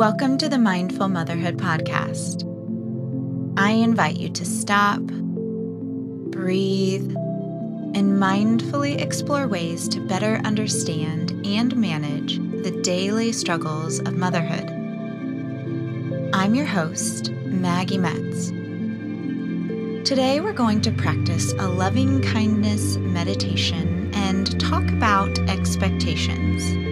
Welcome to the Mindful Motherhood Podcast. I invite you to stop, breathe, and mindfully explore ways to better understand and manage the daily struggles of motherhood. I'm your host, Maggie Metz. Today, we're going to practice a loving kindness meditation and talk about expectations.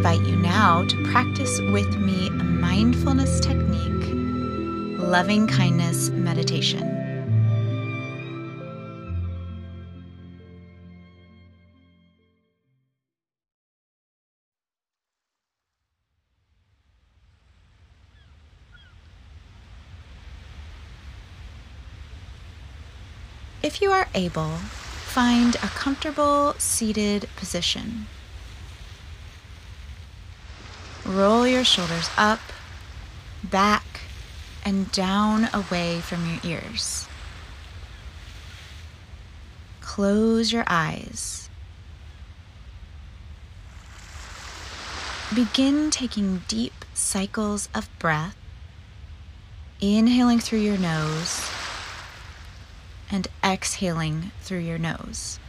Invite you now to practice with me a mindfulness technique, loving kindness meditation. If you are able, find a comfortable seated position. Roll your shoulders up, back, and down away from your ears. Close your eyes. Begin taking deep cycles of breath, inhaling through your nose and exhaling through your nose.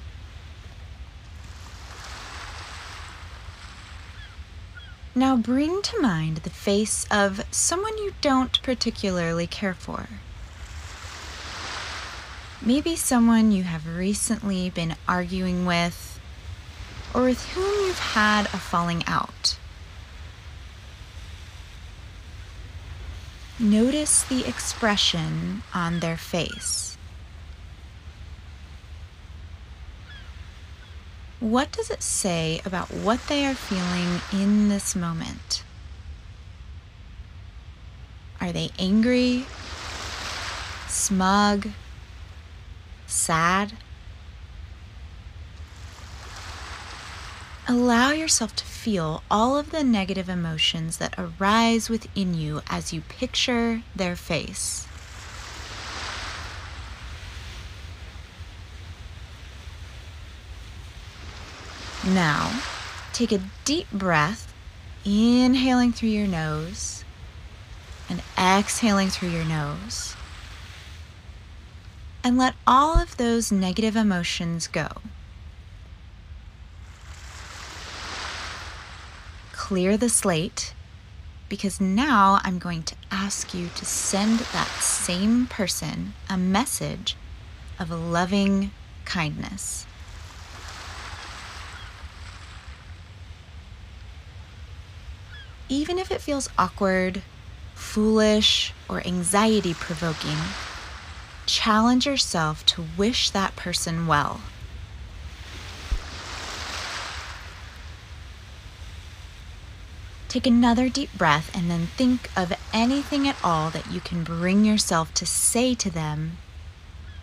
Now bring to mind the face of someone you don't particularly care for. Maybe someone you have recently been arguing with, or with whom you've had a falling out. Notice the expression on their face. What does it say about what they are feeling in this moment? Are they angry, smug, sad? Allow yourself to feel all of the negative emotions that arise within you as you picture their face. Now, take a deep breath, inhaling through your nose and exhaling through your nose. And let all of those negative emotions go. Clear the slate because now I'm going to ask you to send that same person a message of loving kindness. Even if it feels awkward, foolish, or anxiety provoking, challenge yourself to wish that person well. Take another deep breath and then think of anything at all that you can bring yourself to say to them,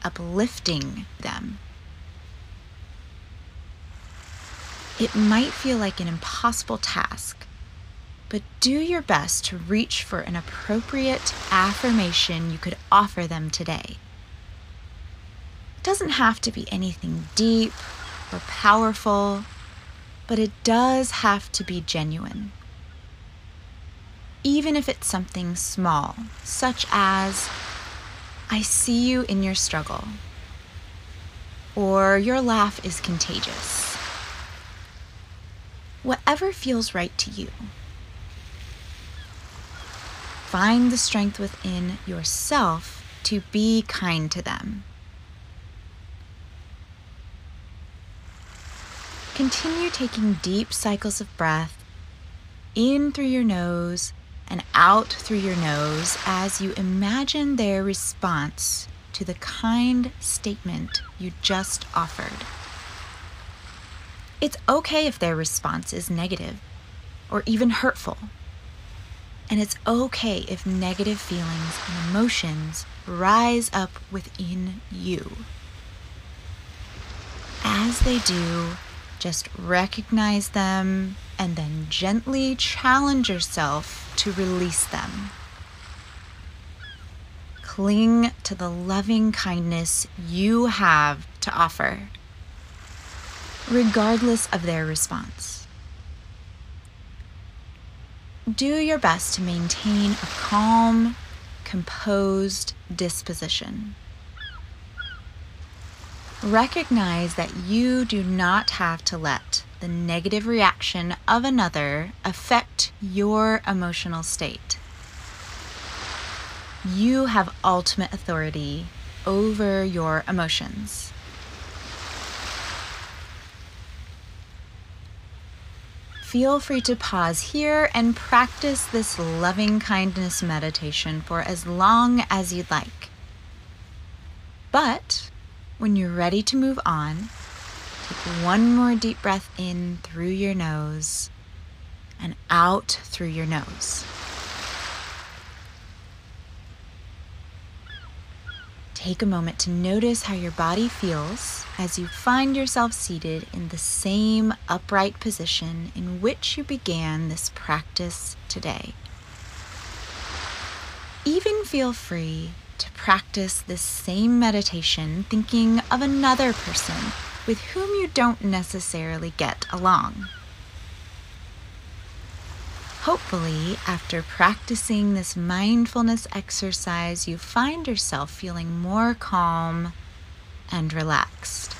uplifting them. It might feel like an impossible task, but do your best to reach for an appropriate affirmation you could offer them today. It doesn't have to be anything deep or powerful, but it does have to be genuine. Even if it's something small, such as, I see you in your struggle, or your laugh is contagious. Whatever feels right to you. Find the strength within yourself to be kind to them. Continue taking deep cycles of breath in through your nose and out through your nose as you imagine their response to the kind statement you just offered. It's okay if their response is negative or even hurtful. And it's okay if negative feelings and emotions rise up within you. As they do, just recognize them and then gently challenge yourself to release them. Cling to the loving kindness you have to offer, regardless of their response. Do your best to maintain a calm, composed disposition. Recognize that you do not have to let the negative reaction of another affect your emotional state. You have ultimate authority over your emotions. Feel free to pause here and practice this loving kindness meditation for as long as you'd like. But when you're ready to move on, take one more deep breath in through your nose and out through your nose. Take a moment to notice how your body feels as you find yourself seated in the same upright position in which you began this practice today. Even feel free to practice this same meditation thinking of another person with whom you don't necessarily get along. Hopefully, after practicing this mindfulness exercise, you find yourself feeling more calm and relaxed.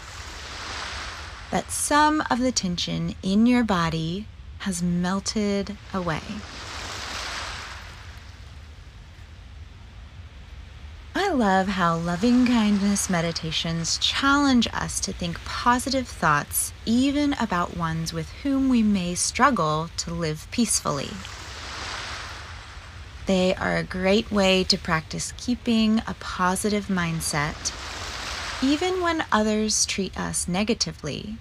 That some of the tension in your body has melted away. I love how loving kindness meditations challenge us to think positive thoughts, even about ones with whom we may struggle to live peacefully. They are a great way to practice keeping a positive mindset, even when others treat us negatively,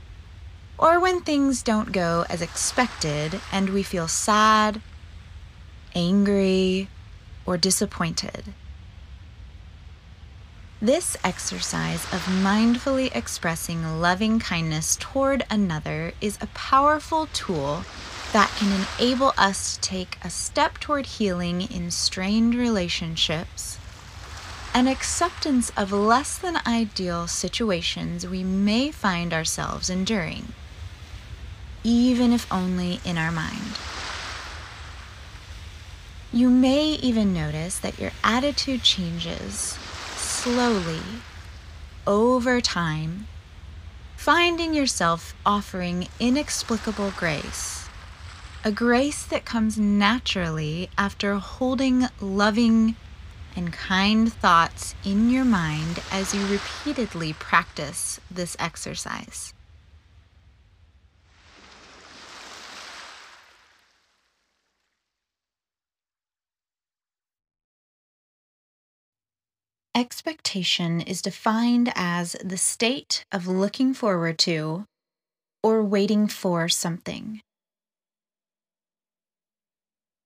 or when things don't go as expected and we feel sad, angry, or disappointed. This exercise of mindfully expressing loving kindness toward another is a powerful tool that can enable us to take a step toward healing in strained relationships, an acceptance of less than ideal situations we may find ourselves enduring, even if only in our mind. You may even notice that your attitude changes slowly over time, finding yourself offering inexplicable grace, a grace that comes naturally after holding loving and kind thoughts in your mind as you repeatedly practice this exercise. Expectation is defined as the state of looking forward to or waiting for something.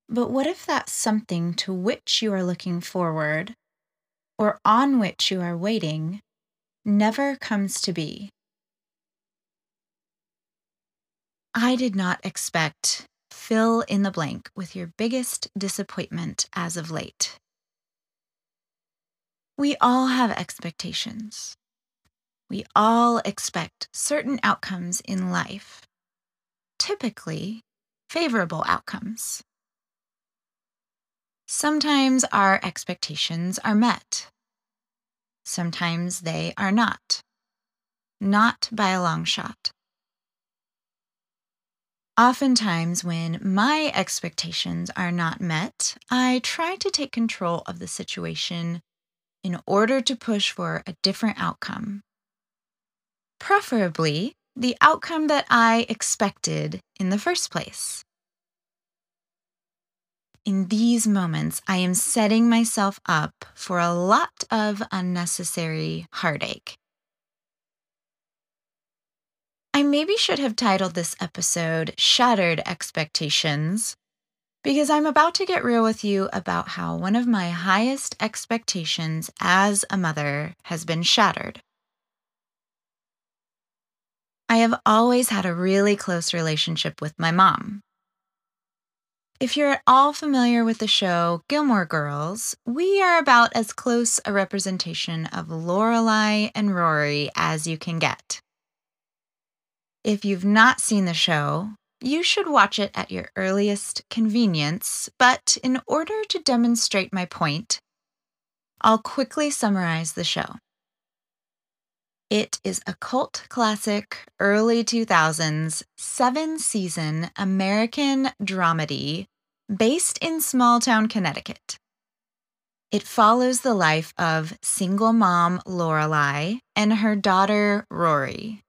But what if that something to which you are looking forward or on which you are waiting never comes to be? I did not expect fill in the blank with your biggest disappointment as of late. We all have expectations. We all expect certain outcomes in life, typically favorable outcomes. Sometimes our expectations are met. Sometimes they are not. Not by a long shot. Oftentimes, when my expectations are not met, I try to take control of the situation in order to push for a different outcome. Preferably, the outcome that I expected in the first place. In these moments, I am setting myself up for a lot of unnecessary heartache. I maybe should have titled this episode Shattered Expectations because I'm about to get real with you about how one of my highest expectations as a mother has been shattered. I have always had a really close relationship with my mom. If you're at all familiar with the show Gilmore Girls, we are about as close a representation of Lorelai and Rory as you can get. If you've not seen the show, you should watch it at your earliest convenience, but in order to demonstrate my point, I'll quickly summarize the show. It is a cult classic, early 2000s, seven season American dramedy based in small town Connecticut. It follows the life of single mom Lorelai and her daughter Rory.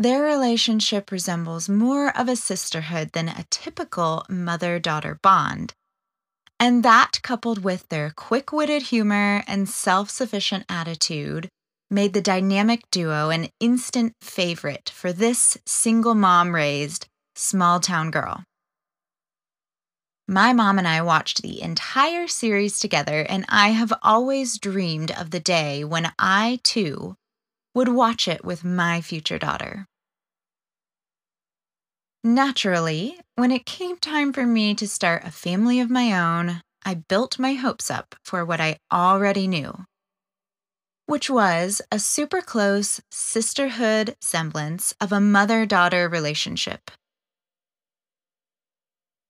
Their relationship resembles more of a sisterhood than a typical mother daughter bond. And that, coupled with their quick witted humor and self sufficient attitude, made the dynamic duo an instant favorite for this single mom raised small town girl. My mom and I watched the entire series together, and I have always dreamed of the day when I, too, would watch it with my future daughter. Naturally, when it came time for me to start a family of my own, I built my hopes up for what I already knew, which was a super close sisterhood semblance of a mother daughter relationship.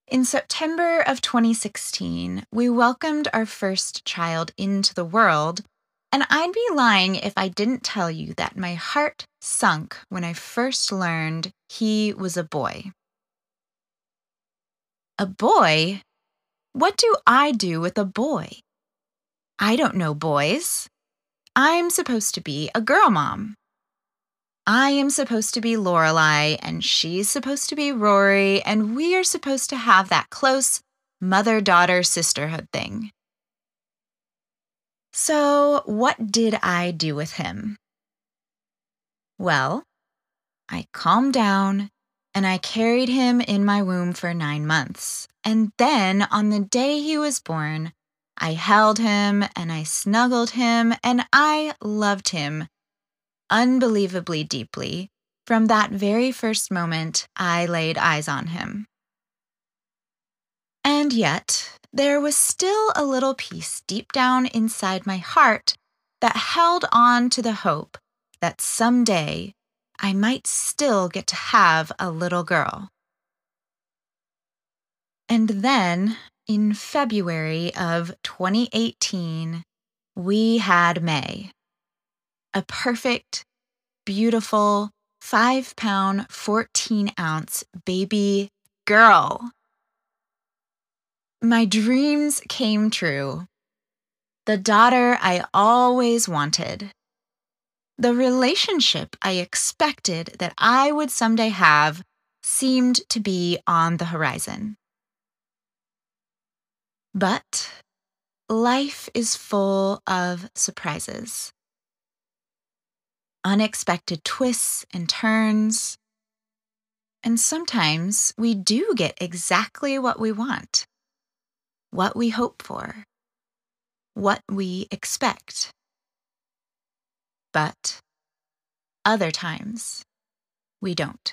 In September of 2016, we welcomed our first child into the world and I'd be lying if I didn't tell you that my heart sunk when I first learned he was a boy. A boy? What do I do with a boy? I don't know boys. I'm supposed to be a girl mom. I am supposed to be Lorelai, and she's supposed to be Rory, and we are supposed to have that close mother daughter sisterhood thing. So, what did I do with him? Well, I calmed down and I carried him in my womb for nine months. And then on the day he was born, I held him and I snuggled him and I loved him unbelievably deeply from that very first moment I laid eyes on him. And yet, there was still a little piece deep down inside my heart that held on to the hope that someday I might still get to have a little girl. And then, in February of 2018, we had May. A perfect, beautiful, five pound, 14 ounce baby girl. My dreams came true. The daughter I always wanted. The relationship I expected that I would someday have seemed to be on the horizon. But life is full of surprises, unexpected twists and turns. And sometimes we do get exactly what we want what we hope for, what we expect. But other times, we don't.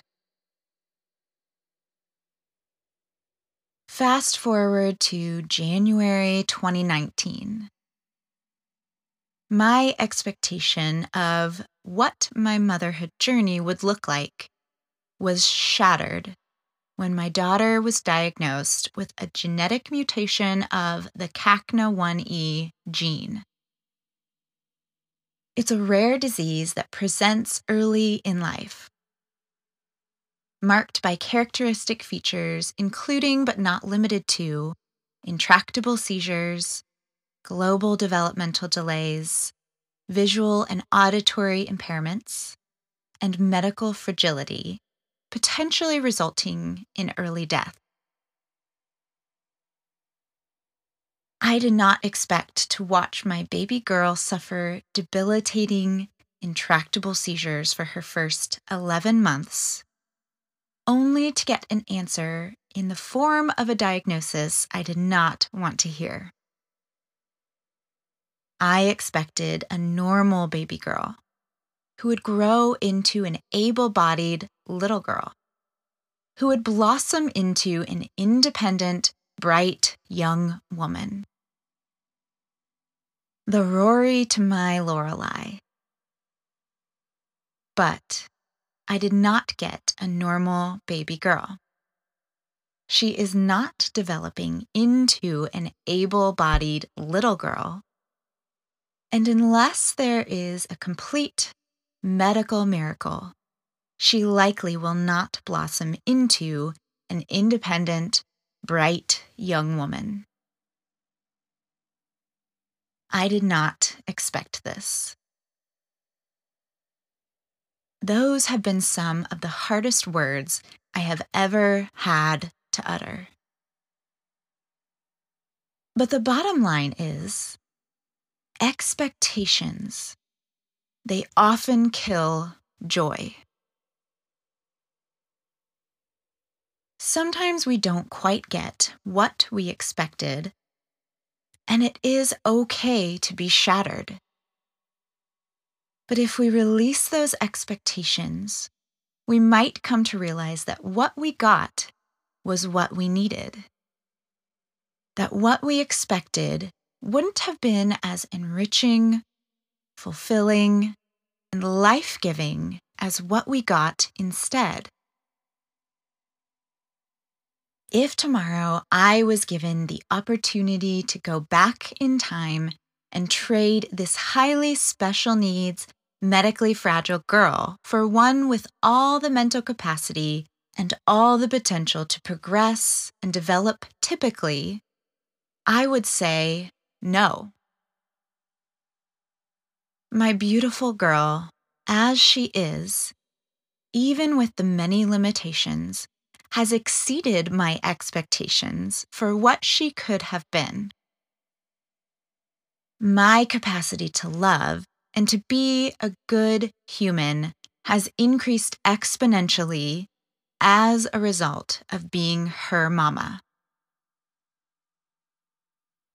Fast forward to January 2019. My expectation of what my motherhood journey would look like was shattered when my daughter was diagnosed with a genetic mutation of the CACNA1E gene. It's a rare disease that presents early in life, marked by characteristic features including but not limited to intractable seizures, global developmental delays, visual and auditory impairments, and medical fragility potentially resulting in early death. I did not expect to watch my baby girl suffer debilitating, intractable seizures for her first 11 months, only to get an answer in the form of a diagnosis I did not want to hear. I expected a normal baby girl who would grow into an able bodied little girl, who would blossom into an independent, bright young woman. The Rory to my Lorelai. But I did not get a normal baby girl. She is not developing into an able bodied little girl. And unless there is a complete medical miracle, she likely will not blossom into an independent, bright young woman. I did not expect this. Those have been some of the hardest words I have ever had to utter. But the bottom line is expectations, they often kill joy. Sometimes we don't quite get what we expected, and it is okay to be shattered. But if we release those expectations, we might come to realize that what we got was what we needed. That what we expected wouldn't have been as enriching, fulfilling, and life giving as what we got instead. If tomorrow I was given the opportunity to go back in time and trade this highly special needs, medically fragile girl for one with all the mental capacity and all the potential to progress and develop typically, I would say no. My beautiful girl, as she is, even with the many limitations, has exceeded my expectations for what she could have been. My capacity to love and to be a good human has increased exponentially as a result of being her mama.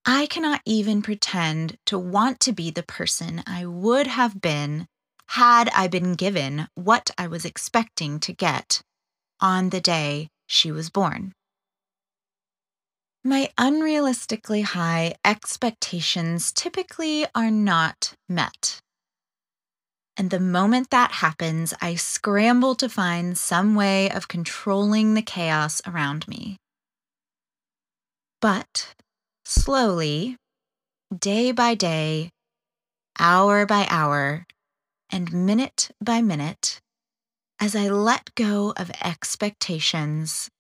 I cannot even pretend to want to be the person I would have been had I been given what I was expecting to get on the day she was born. My unrealistically high expectations typically are not met. And the moment that happens, I scramble to find some way of controlling the chaos around me. But slowly, day by day, hour by hour, and minute by minute, as I let go of expectations,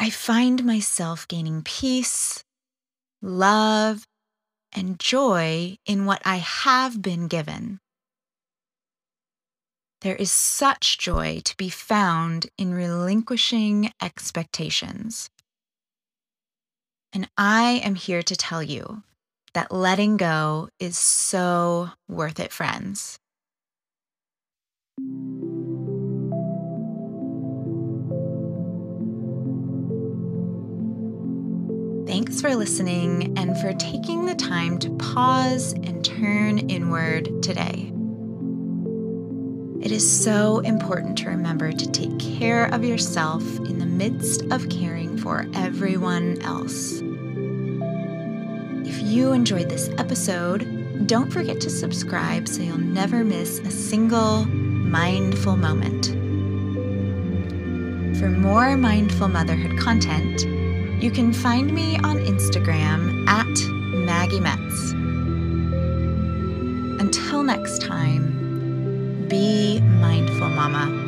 I find myself gaining peace, love, and joy in what I have been given. There is such joy to be found in relinquishing expectations. And I am here to tell you that letting go is so worth it, friends. Thanks for listening and for taking the time to pause and turn inward today. It is so important to remember to take care of yourself in the midst of caring for everyone else. If you enjoyed this episode, don't forget to subscribe so you'll never miss a single mindful moment. For more mindful motherhood content, you can find me on Instagram at Maggie Metz. Until next time, be mindful, Mama.